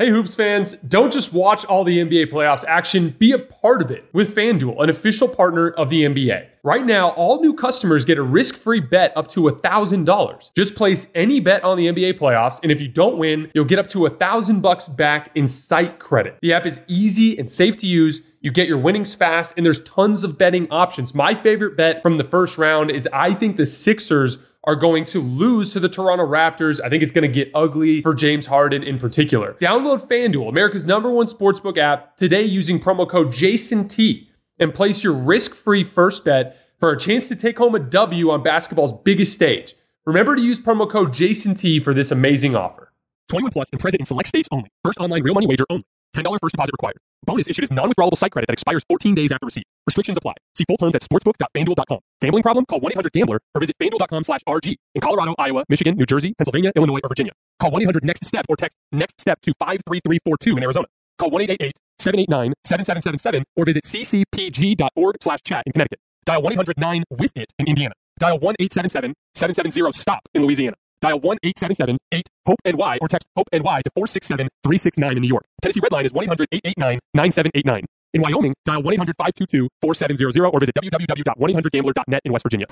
Hey, Hoops fans, don't just watch all the NBA playoffs action, be a part of it with FanDuel, an official partner of the NBA. Right now, all new customers get a risk free bet up to $1,000. Just place any bet on the NBA playoffs, and if you don't win, you'll get up to 1000 bucks back in site credit. The app is easy and safe to use. You get your winnings fast, and there's tons of betting options. My favorite bet from the first round is I think the Sixers are going to lose to the Toronto Raptors. I think it's going to get ugly for James Harden in particular. Download FanDuel, America's number one sportsbook app, today using promo code JASONT and place your risk free first bet for a chance to take home a W on basketball's biggest stage. Remember to use promo code JASONT for this amazing offer. 21 plus and present in select states only. First online real money wager only. $10 first deposit required. Bonus issued as non-withdrawable site credit that expires 14 days after receipt. Restrictions apply. See full terms at sportsbook.fanduel.com. Gambling problem? Call 1-800-GAMBLER or visit fanduel.com slash RG. In Colorado, Iowa, Michigan, New Jersey, Pennsylvania, Illinois, or Virginia. Call 1-800-NEXT-STEP or text NEXT STEP to 53342 in Arizona. Call 1-888-789-7777 or visit ccpg.org slash chat in Connecticut. Dial 1-800-9-WITH-IT in Indiana. Dial 1-877-770-STOP in Louisiana. Dial 1-877-8-HOPE-NY or text HOPE-NY to 467-369 in New York. Tennessee Redline is 1-800-889-9789. In Wyoming, dial 1-800-522-4700 or visit www.1800gambler.net in West Virginia.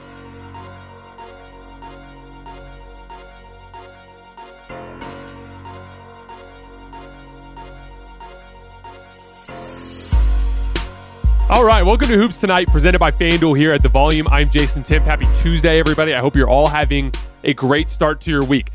All right, welcome to Hoops Tonight, presented by FanDuel here at The Volume. I'm Jason Timpf. Happy Tuesday, everybody. I hope you're all having a great start to your week.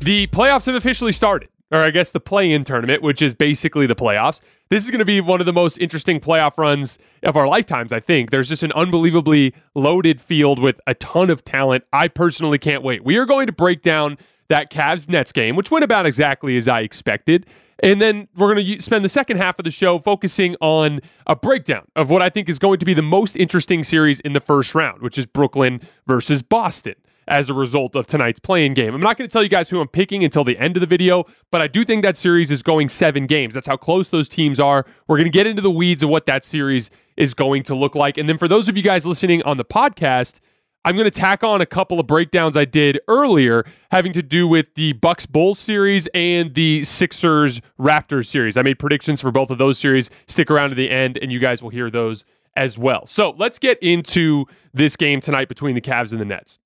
The playoffs have officially started, or I guess the play in tournament, which is basically the playoffs. This is going to be one of the most interesting playoff runs of our lifetimes, I think. There's just an unbelievably loaded field with a ton of talent. I personally can't wait. We are going to break down that Cavs Nets game, which went about exactly as I expected. And then we're going to spend the second half of the show focusing on a breakdown of what I think is going to be the most interesting series in the first round, which is Brooklyn versus Boston as a result of tonight's playing game. I'm not going to tell you guys who I'm picking until the end of the video, but I do think that series is going seven games. That's how close those teams are. We're going to get into the weeds of what that series is going to look like. And then for those of you guys listening on the podcast, I'm going to tack on a couple of breakdowns I did earlier having to do with the Bucks Bulls series and the Sixers Raptors series. I made predictions for both of those series. Stick around to the end and you guys will hear those as well. So, let's get into this game tonight between the Cavs and the Nets.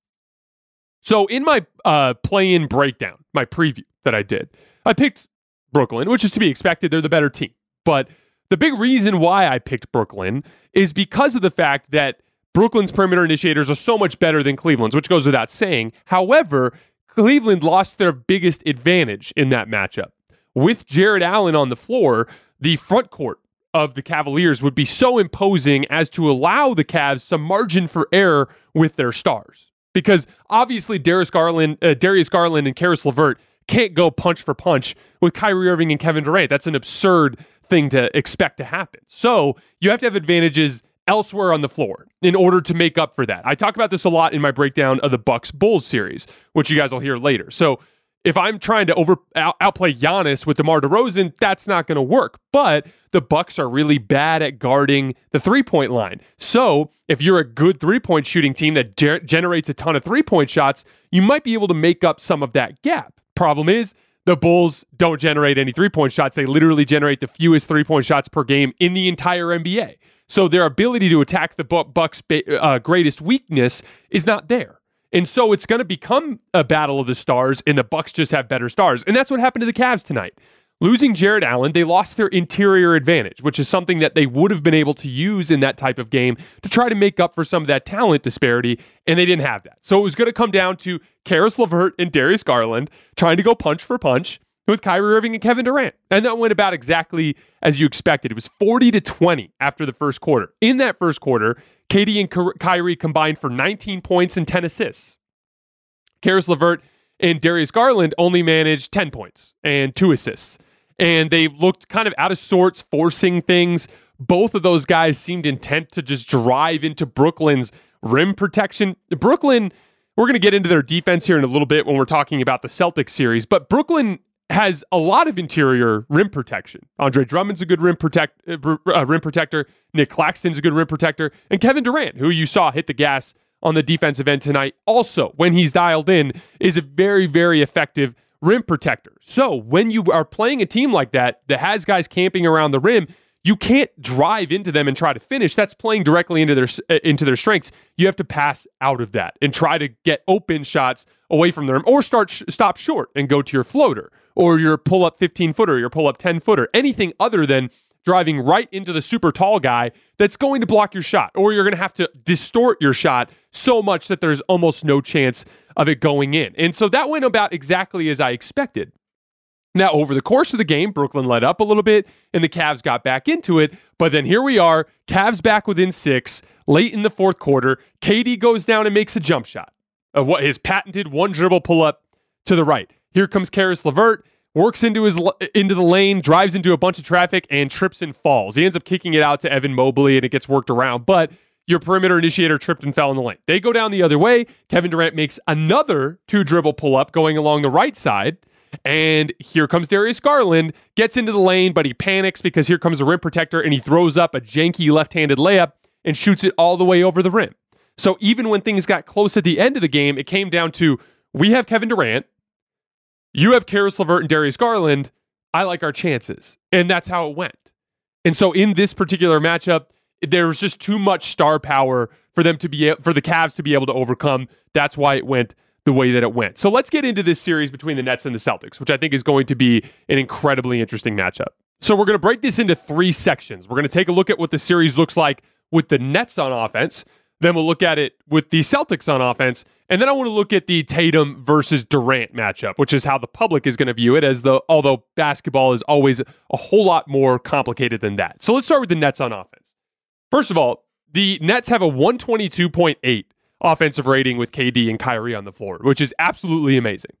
So, in my uh, play in breakdown, my preview that I did, I picked Brooklyn, which is to be expected. They're the better team. But the big reason why I picked Brooklyn is because of the fact that Brooklyn's perimeter initiators are so much better than Cleveland's, which goes without saying. However, Cleveland lost their biggest advantage in that matchup. With Jarrett Allen on the floor, the front court of the Cavaliers would be so imposing as to allow the Cavs some margin for error with their stars. Because obviously Darius Garland, uh, Darius Garland and Caris LeVert can't go punch for punch with Kyrie Irving and Kevin Durant. That's an absurd thing to expect to happen. So you have to have advantages elsewhere on the floor in order to make up for that. I talk about this a lot in my breakdown of the Bucks Bulls series, which you guys will hear later. So if I'm trying to over out, outplay Giannis with DeMar DeRozan, that's not going to work. But the Bucks are really bad at guarding the three point line. So if you're a good three point shooting team that ger- generates a ton of three point shots, you might be able to make up some of that gap. Problem is, the Bulls don't generate any three point shots. They literally generate the fewest three point shots per game in the entire NBA. So their ability to attack the Bucks' uh, greatest weakness is not there. And so it's going to become a battle of the stars, and the Bucks just have better stars. And that's what happened to the Cavs tonight. Losing Jarrett Allen, they lost their interior advantage, which is something that they would have been able to use in that type of game to try to make up for some of that talent disparity, and they didn't have that. So it was going to come down to Caris LeVert and Darius Garland trying to go punch for punch with Kyrie Irving and Kevin Durant. And that went about exactly as you expected. It was 40 to 20 after the first quarter. In that first quarter, KD and Kyrie combined for 19 points and 10 assists. Caris LeVert and Darius Garland only managed 10 points and two assists. And they looked kind of out of sorts, forcing things. Both of those guys seemed intent to just drive into Brooklyn's rim protection. Brooklyn, we're going to get into their defense here in a little bit when we're talking about the Celtics series, but Brooklyn has a lot of interior rim protection. Andre Drummond's a good rim protect uh, uh, rim protector. Nic Claxton's a good rim protector, and Kevin Durant, who you saw hit the gas on the defensive end tonight, also when he's dialed in, is a very very effective rim protector. So when you are playing a team like that that has guys camping around the rim, you can't drive into them and try to finish. That's playing directly into their uh, into their strengths. You have to pass out of that and try to get open shots away from them, or start sh- stop short and go to your floater or your pull up 15 footer, your pull up 10 footer, anything other than driving right into the super tall guy that's going to block your shot, or you're going to have to distort your shot so much that there's almost no chance of it going in. And so that went about exactly as I expected. Now, over the course of the game, Brooklyn led up a little bit and the Cavs got back into it. But then here we are, Cavs back within six late in the fourth quarter. KD goes down and makes a jump shot. Of what his patented one dribble pull up to the right. Here comes Caris LeVert, works into his into the lane, drives into a bunch of traffic, and trips and falls. He ends up kicking it out to Evan Mobley, and it gets worked around. But your perimeter initiator tripped and fell in the lane. They go down the other way. Kevin Durant makes another two dribble pull up going along the right side. And here comes Darius Garland, gets into the lane, but he panics because here comes a rim protector and he throws up a janky left handed layup and shoots it all the way over the rim. So even when things got close at the end of the game, it came down to we have Kevin Durant, you have Caris LeVert and Darius Garland. I like our chances. And that's how it went. And so in this particular matchup, there was just too much star power for them to be for the Cavs to be able to overcome. That's why it went the way that it went. So let's get into this series between the Nets and the Celtics, which I think is going to be an incredibly interesting matchup. So we're going to break this into three sections. We're going to take a look at what the series looks like with the Nets on offense. Then we'll look at it with the Celtics on offense. And then I want to look at the Tatum versus Durant matchup, which is how the public is going to view it as the although basketball is always a whole lot more complicated than that. So let's start with the Nets on offense. First of all, the Nets have a 122.8 offensive rating with KD and Kyrie on the floor, which is absolutely amazing.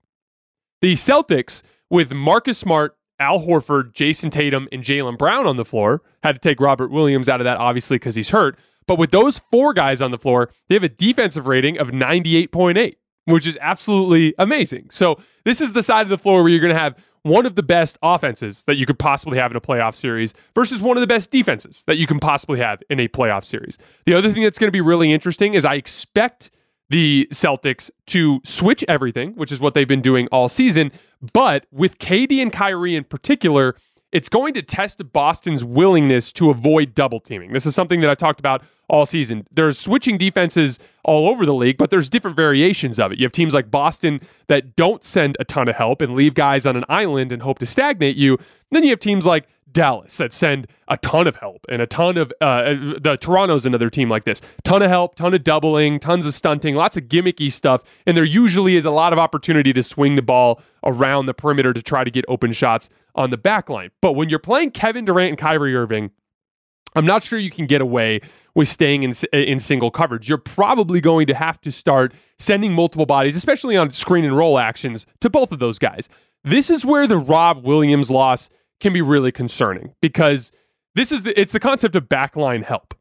The Celtics, with Marcus Smart, Al Horford, Jayson Tatum, and Jaylen Brown on the floor, had to take Robert Williams out of that, obviously, because he's hurt. But with those four guys on the floor, they have a defensive rating of 98.8, which is absolutely amazing. So this is the side of the floor where you're going to have one of the best offenses that you could possibly have in a playoff series versus one of the best defenses that you can possibly have in a playoff series. The other thing that's going to be really interesting is I expect the Celtics to switch everything, which is what they've been doing all season. But with KD and Kyrie in particular, it's going to test Boston's willingness to avoid double teaming. This is something that I talked about all season. There's switching defenses all over the league, but there's different variations of it. You have teams like Boston that don't send a ton of help and leave guys on an island and hope to stagnate you. Then you have teams like Dallas that send a ton of help and a ton of uh, the Toronto's another team like this. Ton of help, ton of doubling, tons of stunting, lots of gimmicky stuff, and there usually is a lot of opportunity to swing the ball around the perimeter to try to get open shots on the back line. But when you're playing Kevin Durant and Kyrie Irving, I'm not sure you can get away with staying in in single coverage. You're probably going to have to start sending multiple bodies, especially on screen and roll actions, to both of those guys. This is where the Rob Williams loss can be really concerning because this is the it's the concept of backline help.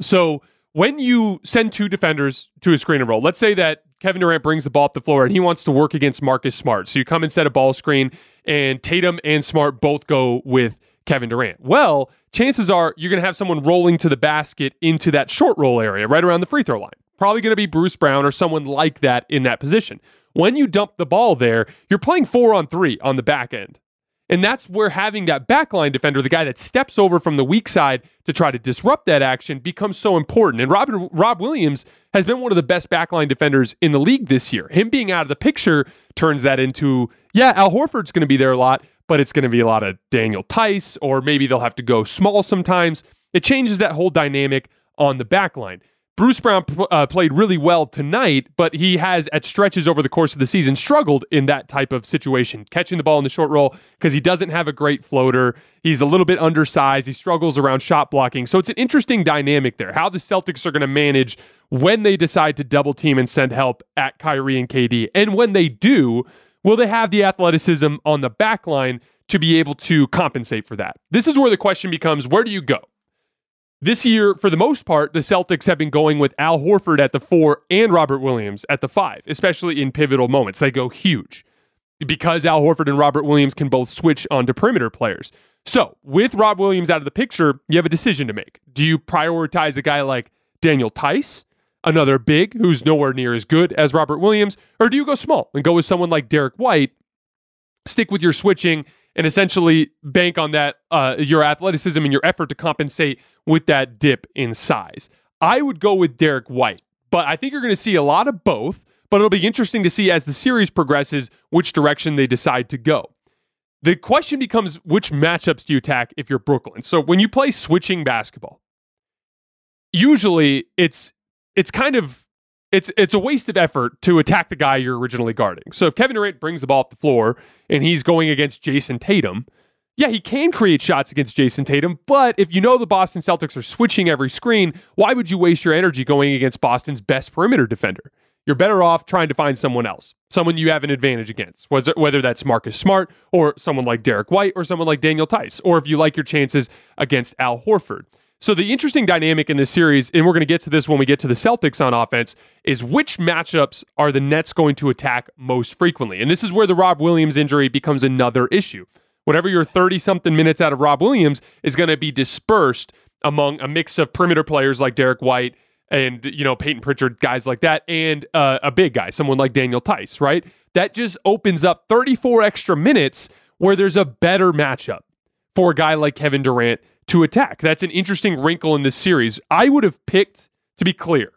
So when you send two defenders to a screen and roll, let's say that Kevin Durant brings the ball up the floor and he wants to work against Marcus Smart. So you come and set a ball screen, and Tatum and Smart both go with Kevin Durant. Well, chances are you're going to have someone rolling to the basket into that short roll area right around the free throw line. Probably going to be Bruce Brown or someone like that in that position. When you dump the ball there, you're playing four on three on the back end. And that's where having that backline defender, the guy that steps over from the weak side to try to disrupt that action, becomes so important. And Rob, Rob Williams has been one of the best backline defenders in the league this year. Him being out of the picture turns that into, yeah, Al Horford's going to be there a lot, but it's going to be a lot of Daniel Theis, or maybe they'll have to go small sometimes. It changes that whole dynamic on the backline. Bruce Brown uh, played really well tonight, but he has at stretches over the course of the season struggled in that type of situation, catching the ball in the short roll because he doesn't have a great floater. He's a little bit undersized. He struggles around shot blocking. So it's an interesting dynamic there. How the Celtics are going to manage when they decide to double team and send help at Kyrie and KD. And when they do, will they have the athleticism on the back line to be able to compensate for that? This is where the question becomes where do you go? This year, for the most part, the Celtics have been going with Al Horford at the four and Robert Williams at the five, especially in pivotal moments. They go huge because Al Horford and Robert Williams can both switch onto perimeter players. So, with Rob Williams out of the picture, you have a decision to make. Do you prioritize a guy like Daniel Theis, another big who's nowhere near as good as Robert Williams, or do you go small and go with someone like Derrick White, stick with your switching, and essentially bank on that uh, your athleticism and your effort to compensate with that dip in size. I would go with Derrick White, but I think you're going to see a lot of both. But it'll be interesting to see as the series progresses which direction they decide to go. The question becomes which matchups do you attack if you're Brooklyn? So when you play switching basketball, usually it's it's kind of it's it's a waste of effort to attack the guy you're originally guarding. So if Kevin Durant brings the ball up the floor and he's going against Jayson Tatum, yeah, he can create shots against Jayson Tatum, but if you know the Boston Celtics are switching every screen, why would you waste your energy going against Boston's best perimeter defender? You're better off trying to find someone else, someone you have an advantage against, whether that's Marcus Smart or someone like Derrick White or someone like Daniel Theis, or if you like your chances against Al Horford. So the interesting dynamic in this series, and we're going to get to this when we get to the Celtics on offense, is which matchups are the Nets going to attack most frequently? And this is where the Rob Williams injury becomes another issue. Whatever your 30 something minutes out of Rob Williams is going to be dispersed among a mix of perimeter players like Derrick White and, you know, Payton Pritchard, guys like that, and uh, a big guy, someone like Daniel Theis, right? That just opens up 34 extra minutes where there's a better matchup for a guy like Kevin Durant to attack. That's an interesting wrinkle in this series. I would have picked, to be clear,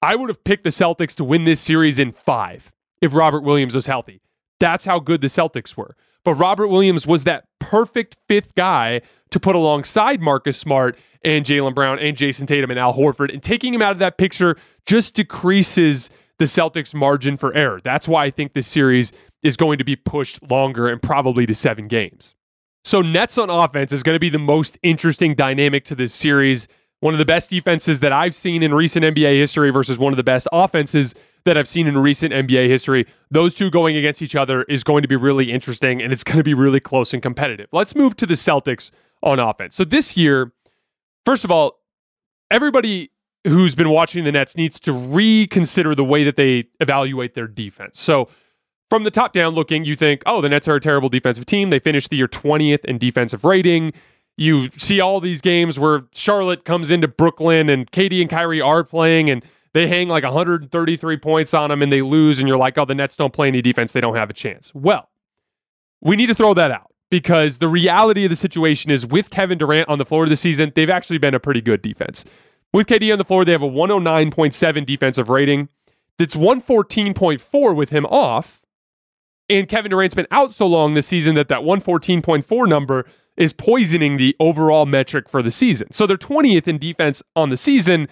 I would have picked the Celtics to win this series in five if Robert Williams was healthy. That's how good the Celtics were. But Robert Williams was that perfect fifth guy to put alongside Marcus Smart and Jaylen Brown and Jayson Tatum and Al Horford. And taking him out of that picture just decreases the Celtics' margin for error. That's why I think this series is going to be pushed longer and probably to seven games. So, Nets on offense is going to be the most interesting dynamic to this series. One of the best defenses that I've seen in recent NBA history versus one of the best offenses that I've seen in recent NBA history. Those two going against each other is going to be really interesting and it's going to be really close and competitive. Let's move to the Celtics on offense. So, this year, first of all, everybody who's been watching the Nets needs to reconsider the way that they evaluate their defense. So, from the top down looking, you think, oh, the Nets are a terrible defensive team. They finished the year 20th in defensive rating. You see all these games where Charlotte comes into Brooklyn and KD and Kyrie are playing and they hang like 133 points on them and they lose, and you're like, oh, the Nets don't play any defense. They don't have a chance. Well, we need to throw that out because the reality of the situation is with Kevin Durant on the floor the season, they've actually been a pretty good defense. With KD on the floor, they have a 109.7 defensive rating. That's 114.4 with him off. And Kevin Durant's been out so long this season that that 114.4 number is poisoning the overall metric for the season. So they're 20th in defense on the season,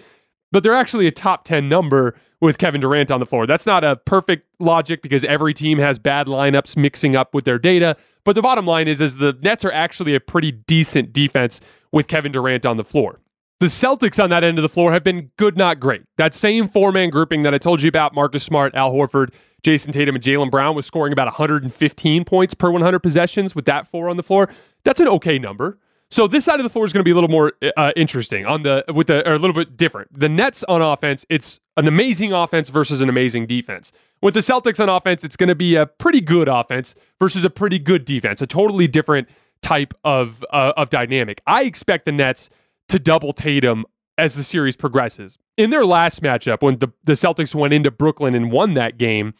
but they're actually a top 10 number with Kevin Durant on the floor. That's not a perfect logic because every team has bad lineups mixing up with their data. But the bottom line is, is the Nets are actually a pretty decent defense with Kevin Durant on the floor. The Celtics on that end of the floor have been good, not great. That same four man grouping that I told you about Marcus Smart, Al Horford, Jayson Tatum and Jaylen Brown was scoring about 115 points per 100 possessions with that four on the floor. That's an okay number. So this side of the floor is going to be a little more uh, interesting on the with the or a little bit different. The Nets on offense, it's an amazing offense versus an amazing defense. With the Celtics on offense, it's going to be a pretty good offense versus a pretty good defense. A totally different type of uh, of dynamic. I expect the Nets to double Tatum as the series progresses. In their last matchup, when the, the Celtics went into Brooklyn and won that game,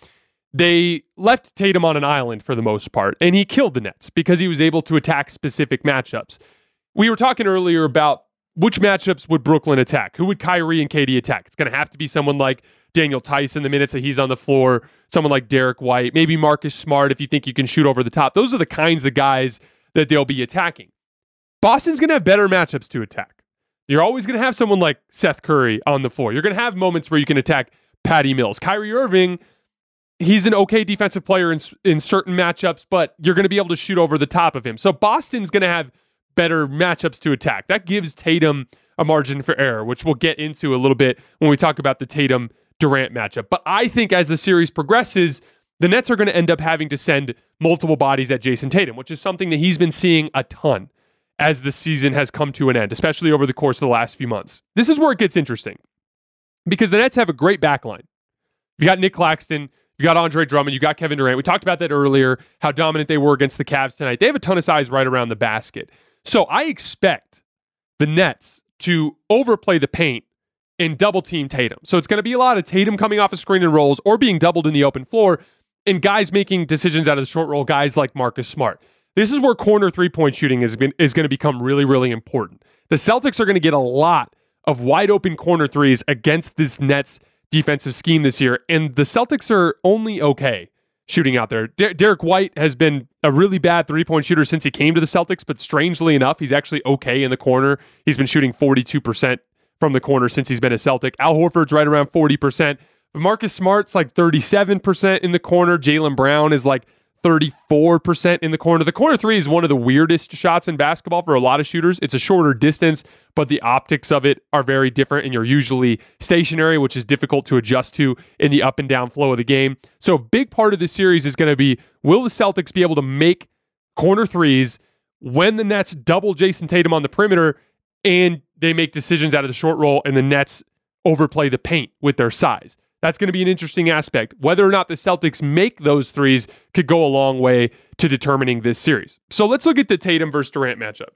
they left Tatum on an island for the most part, and he killed the Nets because he was able to attack specific matchups. We were talking earlier about which matchups would Brooklyn attack? Who would Kyrie and KD attack? It's going to have to be someone like Daniel Tyson the minutes that he's on the floor, someone like Derrick White, maybe Marcus Smart if you think you can shoot over the top. Those are the kinds of guys that they'll be attacking. Boston's going to have better matchups to attack. You're always going to have someone like Seth Curry on the floor. You're going to have moments where you can attack Patty Mills. Kyrie Irving, he's an okay defensive player in, in certain matchups, but you're going to be able to shoot over the top of him. So Boston's going to have better matchups to attack. That gives Tatum a margin for error, which we'll get into a little bit when we talk about the Tatum Durant matchup. But I think as the series progresses, the Nets are going to end up having to send multiple bodies at Jayson Tatum, which is something that he's been seeing a ton as the season has come to an end, especially over the course of the last few months. This is where it gets interesting because the Nets have a great backline. You got Nic Claxton, you got Andre Drummond, you got Kevin Durant. We talked about that earlier, how dominant they were against the Cavs tonight. They have a ton of size right around the basket. So I expect the Nets to overplay the paint and double team Tatum. So it's going to be a lot of Tatum coming off a screen and rolls or being doubled in the open floor and guys making decisions out of the short roll, guys like Marcus Smart. This is where corner three point shooting is, is going to become really, really important. The Celtics are going to get a lot of wide open corner threes against this Nets defensive scheme this year, and the Celtics are only okay shooting out there. Der- Derrick White has been a really bad three point shooter since he came to the Celtics, but strangely enough, he's actually okay in the corner. He's been shooting 42% from the corner since he's been a Celtic. Al Horford's right around 40%. Marcus Smart's like 37% in the corner. Jaylen Brown is like 34% in the corner. The corner three is one of the weirdest shots in basketball for a lot of shooters. It's a shorter distance, but the optics of it are very different, and you're usually stationary, which is difficult to adjust to in the up and down flow of the game. So, a big part of the series is going to be will the Celtics be able to make corner threes when the Nets double Jayson Tatum on the perimeter and they make decisions out of the short roll and the Nets overplay the paint with their size? That's going to be an interesting aspect. Whether or not the Celtics make those threes could go a long way to determining this series. So let's look at the Tatum versus Durant matchup.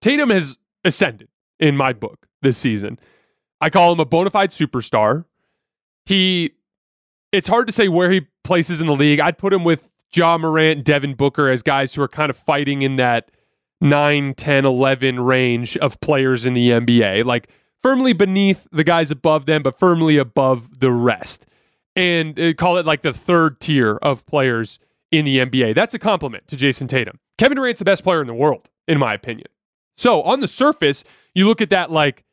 Tatum has ascended in my book this season. I call him a bona fide superstar. He, it's hard to say where he places in the league. I'd put him with Ja Morant, Devin Booker as guys who are kind of fighting in that 9, 10, 11 range of players in the NBA. Like firmly beneath the guys above them, but firmly above the rest. And uh, call it like the third tier of players in the NBA. That's a compliment to Jayson Tatum. Kevin Durant's the best player in the world, in my opinion. So on the surface, you look at that like,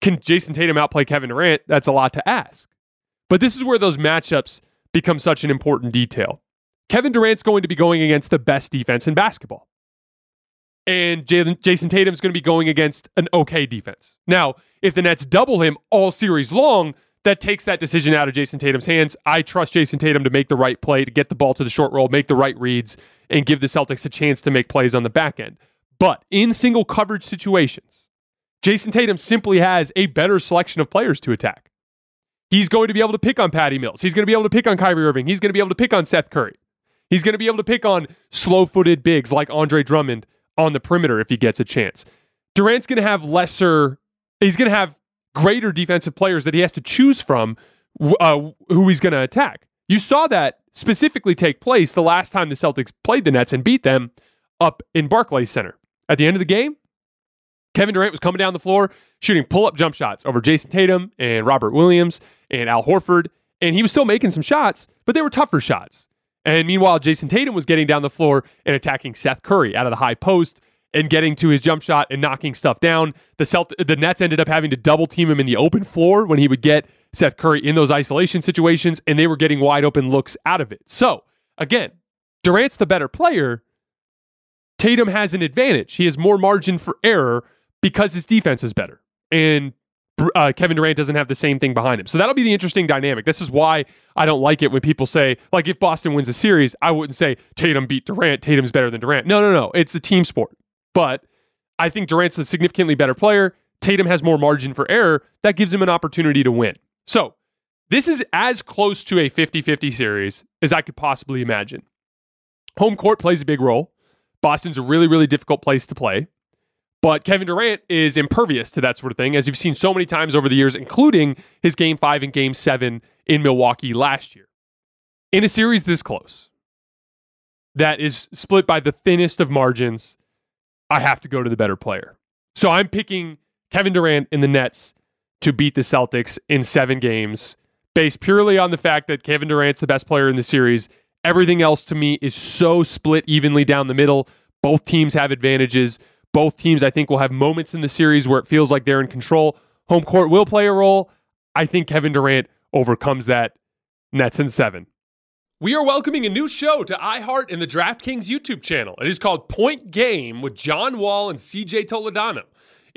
can Jayson Tatum outplay Kevin Durant? That's a lot to ask. But this is where those matchups become such an important detail. Kevin Durant's going to be going against the best defense in basketball and Jaylen, Jayson Tatum's going to be going against an okay defense. Now, if the Nets double him all series long, that takes that decision out of Jayson Tatum's hands. I trust Jayson Tatum to make the right play, to get the ball to the short roll, make the right reads, and give the Celtics a chance to make plays on the back end. But in single coverage situations, Jayson Tatum simply has a better selection of players to attack. He's going to be able to pick on Patty Mills. He's going to be able to pick on Kyrie Irving. He's going to be able to pick on Seth Curry. He's going to be able to pick on slow footed bigs like Andre Drummond on the perimeter if he gets a chance. Durant's going to have lesser, he's going to have greater defensive players that he has to choose from uh, who he's going to attack. You saw that specifically take place the last time the Celtics played the Nets and beat them up in Barclays Center. At the end of the game, Kevin Durant was coming down the floor shooting pull up jump shots over Jayson Tatum and Robert Williams and Al Horford. And he was still making some shots, but they were tougher shots. And meanwhile, Jayson Tatum was getting down the floor and attacking Seth Curry out of the high post and getting to his jump shot and knocking stuff down. The Celt- the Nets ended up having to double team him in the open floor when he would get Seth Curry in those isolation situations, and they were getting wide open looks out of it. So again, Durant's the better player. Tatum has an advantage. He has more margin for error because his defense is better. And uh, Kevin Durant doesn't have the same thing behind him. So that'll be the interesting dynamic. This is why I don't like it when people say, like, if Boston wins a series, I wouldn't say Tatum beat Durant. Tatum's better than Durant. No, no, no. It's a team sport. But I think Durant's a significantly better player. Tatum has more margin for error. That gives him an opportunity to win. So, this is as close to a 50 50 series as I could possibly imagine. Home court plays a big role. Boston's a really, really difficult place to play. But Kevin Durant is impervious to that sort of thing, as you've seen so many times over the years, including his game five and game seven in Milwaukee last year. In a series this close, that is split by the thinnest of margins, I have to go to the better player. So I'm picking Kevin Durant in the Nets to beat the Celtics in seven games, based purely on the fact that Kevin Durant's the best player in the series. Everything else to me is so split evenly down the middle. Both teams have advantages. Both teams, I think, will have moments in the series where it feels like they're in control. Home court will play a role. I think Kevin Durant overcomes that. Nets in seven. We are welcoming a new show to iHeart and the DraftKings YouTube channel. It is called Point Game with John Wall and CJ Toledano.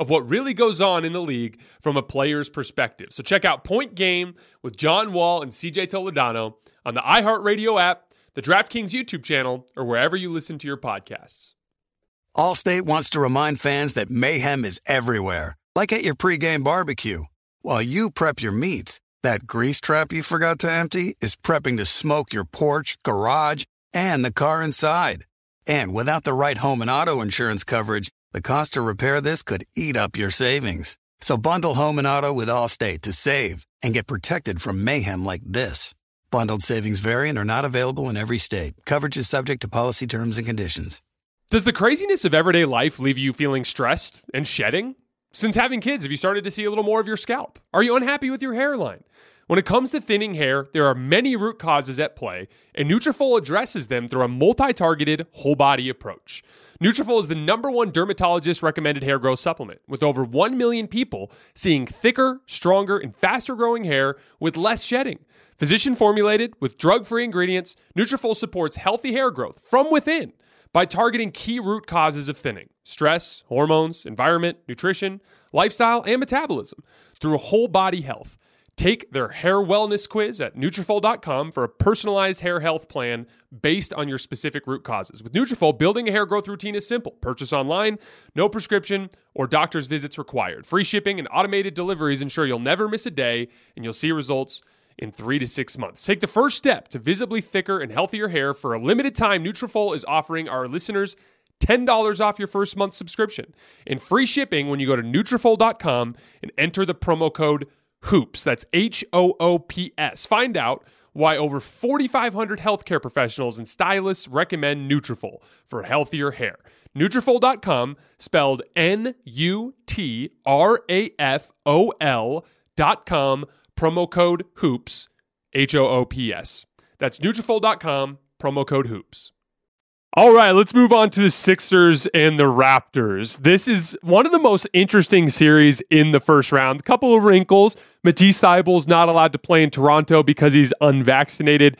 of what really goes on in the league from a player's perspective. So check out Point Game with John Wall and CJ Toledano on the iHeartRadio app, the DraftKings YouTube channel, or wherever you listen to your podcasts. Allstate wants to remind fans that mayhem is everywhere, like at your pregame barbecue. While you prep your meats, that grease trap you forgot to empty is prepping to smoke your porch, garage, and the car inside. And without the right home and auto insurance coverage, the cost to repair this could eat up your savings. So bundle home and auto with Allstate to save and get protected from mayhem like this. Bundled savings vary and are not available in every state. Coverage is subject to policy terms and conditions. Does the craziness of everyday life leave you feeling stressed and shedding? Since having kids, have you started to see a little more of your scalp? Are you unhappy with your hairline? When it comes to thinning hair, there are many root causes at play, and Nutrafol addresses them through a multi-targeted, whole-body approach. Nutrafol is the number one dermatologist recommended hair growth supplement, with over 1 million people seeing thicker, stronger, and faster growing hair with less shedding. Physician formulated with drug-free ingredients, Nutrafol supports healthy hair growth from within by targeting key root causes of thinning: stress, hormones, environment, nutrition, lifestyle, and metabolism through whole body health. Take their hair wellness quiz at Nutrafol.com for a personalized hair health plan based on your specific root causes. With Nutrafol, building a hair growth routine is simple. Purchase online, no prescription or doctor's visits required. Free shipping and automated deliveries ensure you'll never miss a day and you'll see results in three to six months. Take the first step to visibly thicker and healthier hair. For a limited time, Nutrafol is offering our listeners $10 off your first month subscription and free shipping when you go to Nutrafol.com and enter the promo code HOOPS. That's H O O P S. Find out why over 4,500 healthcare professionals and stylists recommend Nutrafol for healthier hair. Nutrafol.com, spelled N-U-T-R-A-F-O-L dot com, promo code HOOPS, H-O-O-P-S. That's Nutrafol.com, promo code HOOPS. All right, let's move on to the Sixers and the Raptors. This is one of the most interesting series in the first round. A couple of wrinkles. Matisse Thybulle's not allowed to play in Toronto because he's unvaccinated.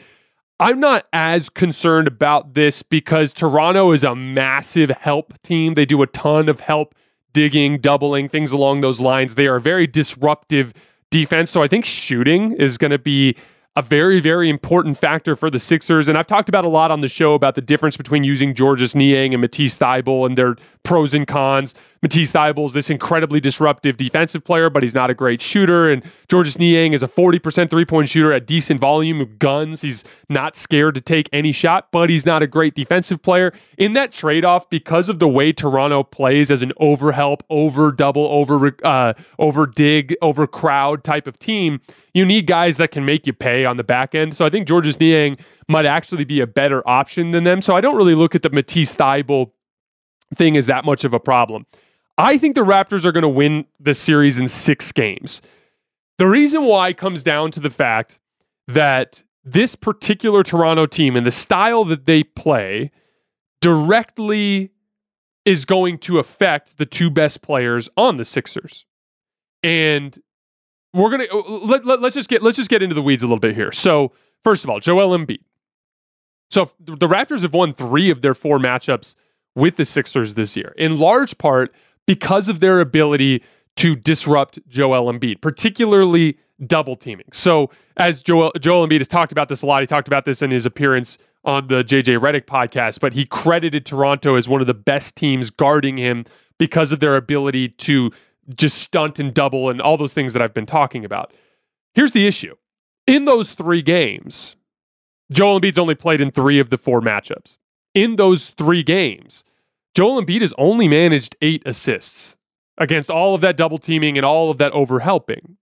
I'm not as concerned about this because Toronto is a massive help team. They do a ton of help digging, doubling, things along those lines. They are a very disruptive defense. So I think shooting is going to be a very, very important factor for the Sixers. And I've talked about a lot on the show about the difference between using Georges Niang and Matisse Thybulle and their pros and cons. Matisse Thybulle is this incredibly disruptive defensive player, but he's not a great shooter. And Georges Niang is a 40% three point shooter at decent volume of guns. He's not scared to take any shot, but he's not a great defensive player. In that trade off, because of the way Toronto plays as an overhelp, over double, over, uh, over dig, over crowd type of team, you need guys that can make you pay on the back end. So I think Georges Niang might actually be a better option than them. So I don't really look at the Matisse Thybulle thing as that much of a problem. I think the Raptors are going to win the series in six games. The reason why comes down to the fact that this particular Toronto team and the style that they play directly is going to affect the two best players on the Sixers. And we're gonna uh, let, let, us just get let's just get into the weeds a little bit here. So first of all, Joel Embiid. So the Raptors have won three of their four matchups with the Sixers this year, in large part because of their ability to disrupt Joel Embiid, particularly double teaming. So as Joel Joel Embiid has talked about this a lot, he talked about this in his appearance on the JJ Redick podcast, but he credited Toronto as one of the best teams guarding him because of their ability to just stunt and double and all those things that I've been talking about. Here's the issue. In those three games, Joel Embiid's only played in three of the four matchups. In those three games, Joel Embiid has only managed eight assists against all of that double teaming and all of that overhelping.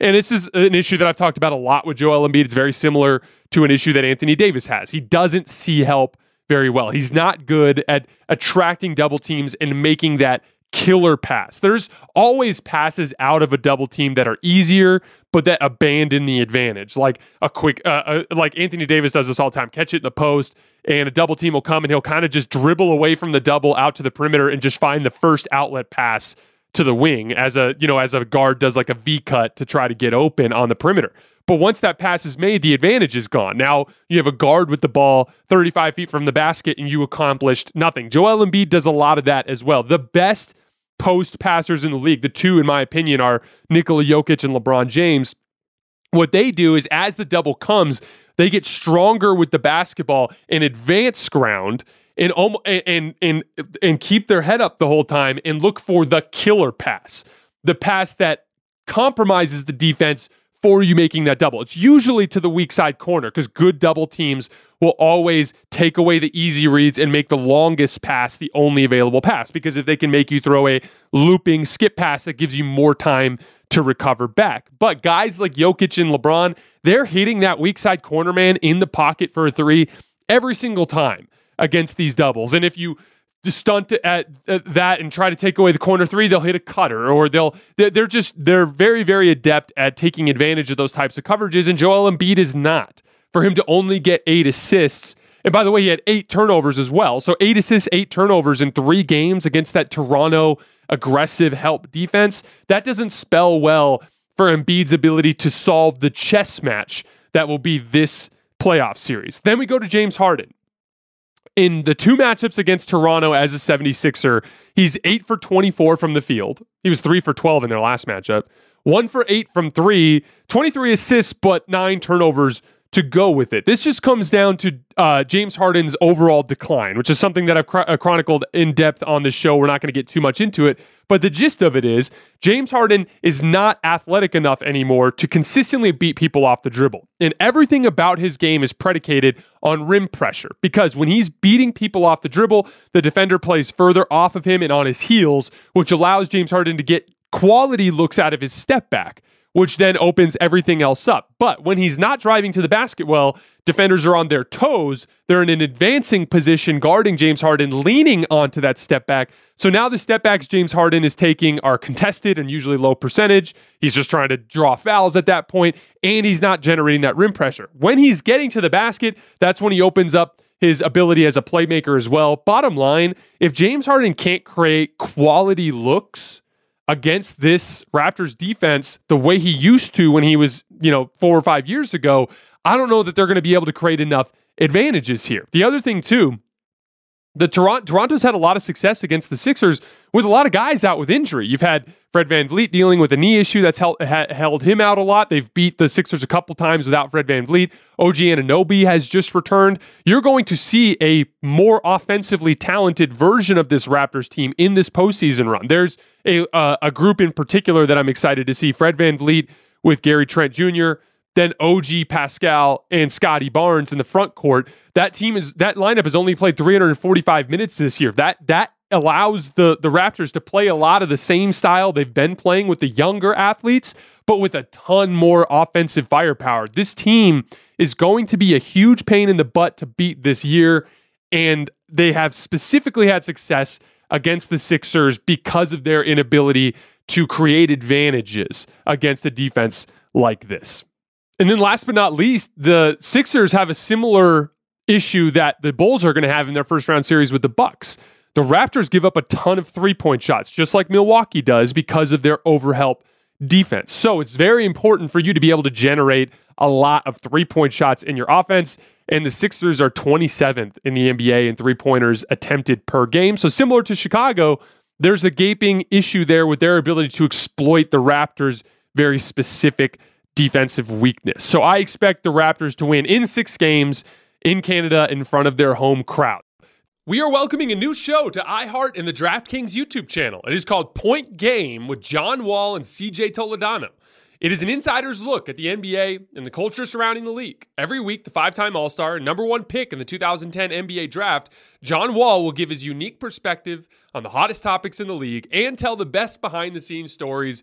And this is an issue that I've talked about a lot with Joel Embiid. It's very similar to an issue that Anthony Davis has. He doesn't see help very well. He's not good at attracting double teams and making that killer pass. There's always passes out of a double team that are easier, but that abandon the advantage. Like a quick, uh, uh, like Anthony Davis does this all the time. Catch it in the post, and a double team will come and he'll kind of just dribble away from the double out to the perimeter and just find the first outlet pass to the wing as a you know as a guard does like a V cut to try to get open on the perimeter. But once that pass is made, the advantage is gone. Now you have a guard with the ball 35 feet from the basket and you accomplished nothing. Joel Embiid does a lot of that as well. The best post passers in the league, the two, in my opinion, are Nikola Jokic and LeBron James. What they do is as the double comes, they get stronger with the basketball and advance ground and and and and keep their head up the whole time and look for the killer pass, the pass that compromises the defense for you making that double. It's usually to the weak side corner because good double teams will always take away the easy reads and make the longest pass the only available pass. Because if they can make you throw a looping skip pass that gives you more time to recover back. But guys like Jokic and LeBron, they're hitting that weak side corner man in the pocket for a three every single time against these doubles. And if you stunt at, at, that and try to take away the corner three, they'll hit a cutter or they'll they're just they're very very adept at taking advantage of those types of coverages. And Joel Embiid is not. For him to only get eight assists, and by the way, he had eight turnovers as well. So eight assists, eight turnovers in three games against that Toronto aggressive help defense. That doesn't spell well for Embiid's ability to solve the chess match that will be this playoff series. Then we go to James Harden in the two matchups against Toronto as a 76er, he's 8 for 24 from the field. He was 3 for 12 in their last matchup. 1 for 8 from 3, 23 assists, but 9 turnovers to go with it. This just comes down to uh, James Harden's overall decline, which is something that I've cr- uh, chronicled in depth on the show. We're not going to get too much into it, but the gist of it is James Harden is not athletic enough anymore to consistently beat people off the dribble. And everything about his game is predicated on rim pressure because when he's beating people off the dribble, the defender plays further off of him and on his heels, which allows James Harden to get quality looks out of his step back which then opens everything else up. But when he's not driving to the basket well, defenders are on their toes. They're in an advancing position guarding James Harden, leaning onto that step back. So now the step backs James Harden is taking are contested and usually low percentage. He's just trying to draw fouls at that point, and he's not generating that rim pressure. When he's getting to the basket, that's when he opens up his ability as a playmaker as well. Bottom line, if James Harden can't create quality looks, against this Raptors defense the way he used to when he was, you know, four or five years ago, I don't know that they're going to be able to create enough advantages here. The other thing, too, the Toronto, Toronto's had a lot of success against the Sixers with a lot of guys out with injury. You've had Fred VanVleet dealing with a knee issue that's held, ha, held him out a lot. They've beat the Sixers a couple times without Fred VanVleet. OG Anunoby has just returned. You're going to see a more offensively talented version of this Raptors team in this postseason run. There's a, uh, a group in particular that I'm excited to see Fred VanVleet with Gary Trent Jr., then OG Pascal and Scottie Barnes in the front court. That team is that lineup has only played 345 minutes this year. That that allows the the Raptors to play a lot of the same style they've been playing with the younger athletes, but with a ton more offensive firepower. This team is going to be a huge pain in the butt to beat this year, and they have specifically had success against the Sixers because of their inability to create advantages against a defense like this. And then last but not least, the Sixers have a similar issue that the Bulls are going to have in their first round series with the Bucks. The Raptors give up a ton of three-point shots, just like Milwaukee does because of their overhelp defense. So it's very important for you to be able to generate a lot of three point shots in your offense. And the Sixers are 27th in the NBA in three pointers attempted per game. So similar to Chicago, there's a gaping issue there with their ability to exploit the Raptors' very specific defensive weakness. So I expect the Raptors to win in six games in Canada in front of their home crowd. We are welcoming a new show to iHeart and the DraftKings YouTube channel. It is called Point Game with John Wall and CJ Toledano. It is an insider's look at the NBA and the culture surrounding the league. Every week, the five time All Star and number one pick in the 2010 NBA draft, John Wall will give his unique perspective on the hottest topics in the league and tell the best behind the scenes stories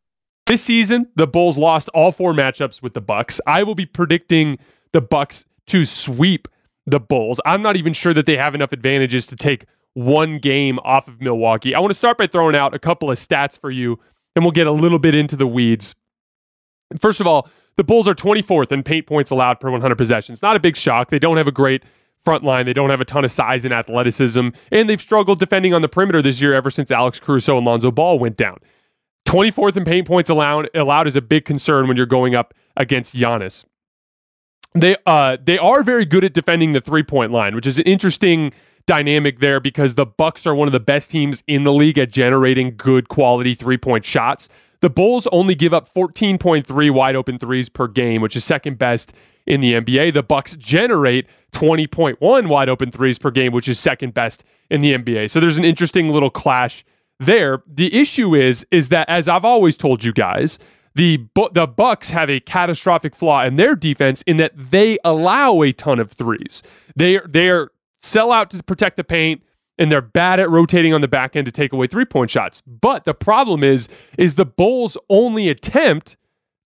This season, the Bulls lost all four matchups with the Bucks. I will be predicting the Bucks to sweep the Bulls. I'm not even sure that they have enough advantages to take one game off of Milwaukee. I want to start by throwing out a couple of stats for you, and we'll get a little bit into the weeds. First of all, the Bulls are 24th in paint points allowed per 100 possessions. Not a big shock. They don't have a great front line. They don't have a ton of size and athleticism, and they've struggled defending on the perimeter this year ever since Alex Caruso and Lonzo Ball went down. 24th in paint points allowed allowed is a big concern when you're going up against Giannis. They uh they are very good at defending the three point line, which is an interesting dynamic there because the Bucks are one of the best teams in the league at generating good quality three point shots. The Bulls only give up 14.3 wide open threes per game, which is second best in the NBA. The Bucks generate 20.1 wide open threes per game, which is second best in the NBA. So there's an interesting little clash there. The issue is is that as I've always told you guys, the the Bucks have a catastrophic flaw in their defense in that they allow a ton of threes. They they are sell out to protect the paint and they're bad at rotating on the back end to take away three point shots. But the problem is, is the Bulls only attempt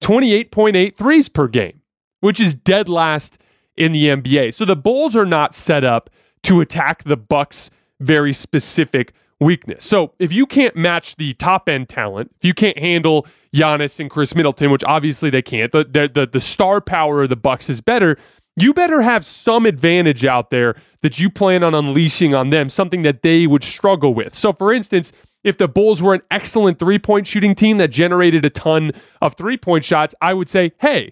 28.8 threes per game, which is dead last in the NBA. So the Bulls are not set up to attack the Bucks' very specific weakness. So if you can't match the top end talent, if you can't handle Giannis and Khris Middleton, which obviously they can't, the the the, star power of the Bucks is better you better have some advantage out there that you plan on unleashing on them, something that they would struggle with. So, for instance, if the Bulls were an excellent three point shooting team that generated a ton of three point shots, I would say, hey,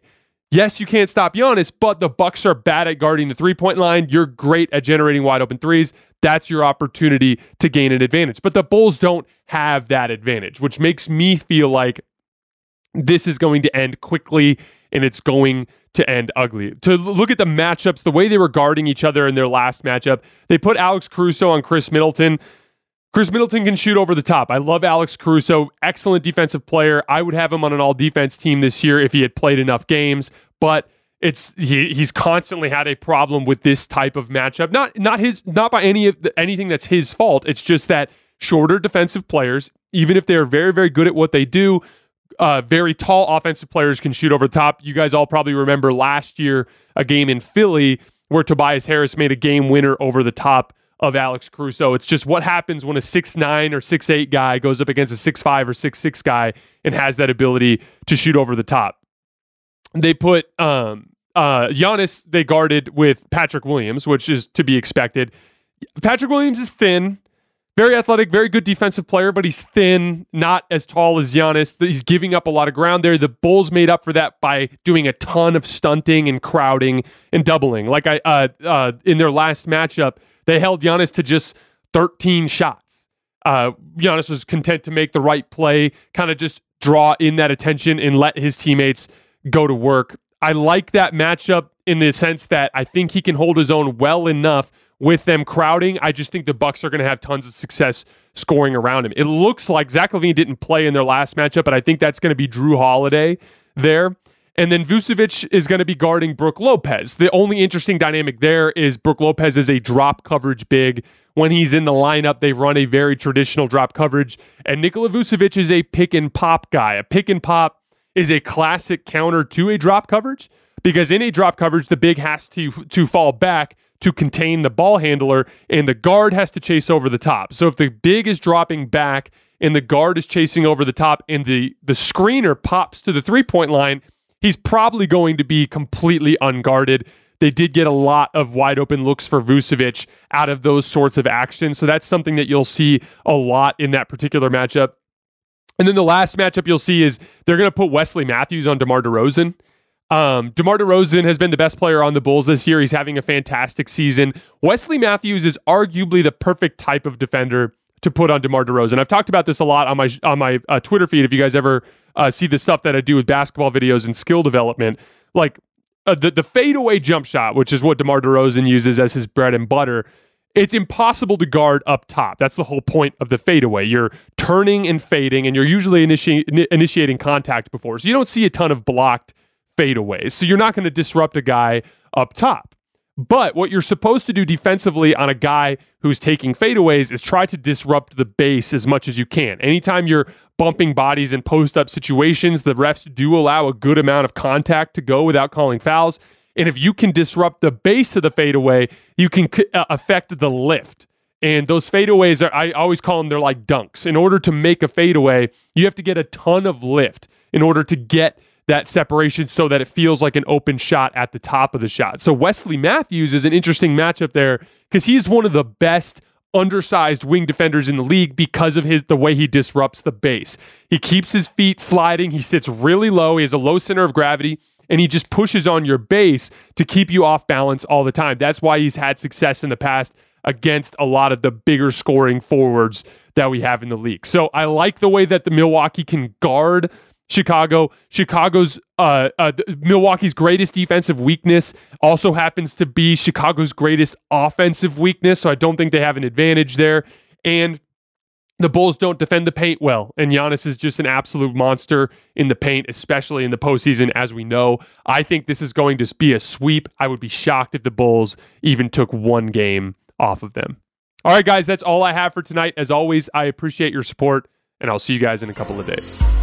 yes, you can't stop Giannis, but the Bucks are bad at guarding the three point line. You're great at generating wide open threes. That's your opportunity to gain an advantage. But the Bulls don't have that advantage, which makes me feel like this is going to end quickly and it's going to end ugly. To look at the matchups, the way they were guarding each other in their last matchup, they put Alex Caruso on Khris Middleton. Khris Middleton can shoot over the top. I love Alex Caruso, excellent defensive player. I would have him on an all defense team this year if he had played enough games, but it's he, he's constantly had a problem with this type of matchup. Not not his not by any of the, anything that's his fault. It's just that shorter defensive players, even if they're very very good at what they do, uh, very tall offensive players can shoot over the top. You guys all probably remember last year a game in Philly where Tobias Harris made a game winner over the top of Alex Caruso. It's just what happens when a six nine or six eight guy goes up against a six five or six six guy and has that ability to shoot over the top. They put um, uh, Giannis, they guarded with Patrick Williams, which is to be expected. Patrick Williams is thin, very athletic, very good defensive player, but he's thin, not as tall as Giannis. He's giving up a lot of ground there. The Bulls made up for that by doing a ton of stunting and crowding and doubling. Like I uh, uh, in their last matchup, they held Giannis to just 13 shots. Uh, Giannis was content to make the right play, kind of just draw in that attention and let his teammates go to work. I like that matchup in the sense that I think he can hold his own well enough with them crowding. I just think the Bucks are going to have tons of success scoring around him. It looks like Zach LaVine didn't play in their last matchup, but I think that's going to be Jrue Holiday there. And then Vucevic is going to be guarding Brook Lopez. The only interesting dynamic there is Brook Lopez is a drop coverage big. When he's in the lineup, they run a very traditional drop coverage. And Nikola Vucevic is a pick and pop guy. A pick and pop is a classic counter to a drop coverage because in a drop coverage, the big has to to fall back to contain the ball handler, and the guard has to chase over the top. So if the big is dropping back and the guard is chasing over the top, and the the screener pops to the three point line, he's probably going to be completely unguarded. They did get a lot of wide open looks for Vucevic out of those sorts of actions. So that's something that you'll see a lot in that particular matchup. And then the last matchup you'll see is they're going to put Wesley Matthews on DeMar DeRozan. Um, DeMar DeRozan has been the best player on the Bulls this year. He's having a fantastic season. Wesley Matthews is arguably the perfect type of defender to put on DeMar DeRozan. I've talked about this a lot on my on my uh, Twitter feed. If you guys ever uh, see the stuff that I do with basketball videos and skill development, like uh, the the fadeaway jump shot, which is what DeMar DeRozan uses as his bread and butter. It's impossible to guard up top. That's the whole point of the fadeaway. You're turning and fading, and you're usually initi- initiating contact before, so you don't see a ton of blocked fadeaways. So you're not going to disrupt a guy up top. But what you're supposed to do defensively on a guy who's taking fadeaways is try to disrupt the base as much as you can. Anytime you're bumping bodies in post up situations, the refs do allow a good amount of contact to go without calling fouls. And if you can disrupt the base of the fadeaway, you can uh, affect the lift. And those fadeaways are, I always call them, they're like dunks. In order to make a fadeaway, you have to get a ton of lift in order to get that separation so that it feels like an open shot at the top of the shot. So Wesley Matthews is an interesting matchup there because he's one of the best undersized wing defenders in the league because of his the way he disrupts the base. He keeps his feet sliding, he sits really low, he has a low center of gravity and he just pushes on your base to keep you off balance all the time. That's why he's had success in the past against a lot of the bigger scoring forwards that we have in the league. So I like the way that the Milwaukee can guard Chicago. Chicago's uh, uh, Milwaukee's greatest defensive weakness also happens to be Chicago's greatest offensive weakness. So I don't think they have an advantage there. And the Bulls don't defend the paint well, and Giannis is just an absolute monster in the paint, especially in the postseason, as we know. I think this is going to be a sweep. I would be shocked if the Bulls even took one game off of them. All right, guys, that's all I have for tonight. As always, I appreciate your support, and I'll see you guys in a couple of days.